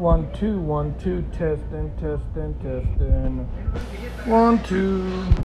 One, two, one, two, testing, testing, testing. One, two.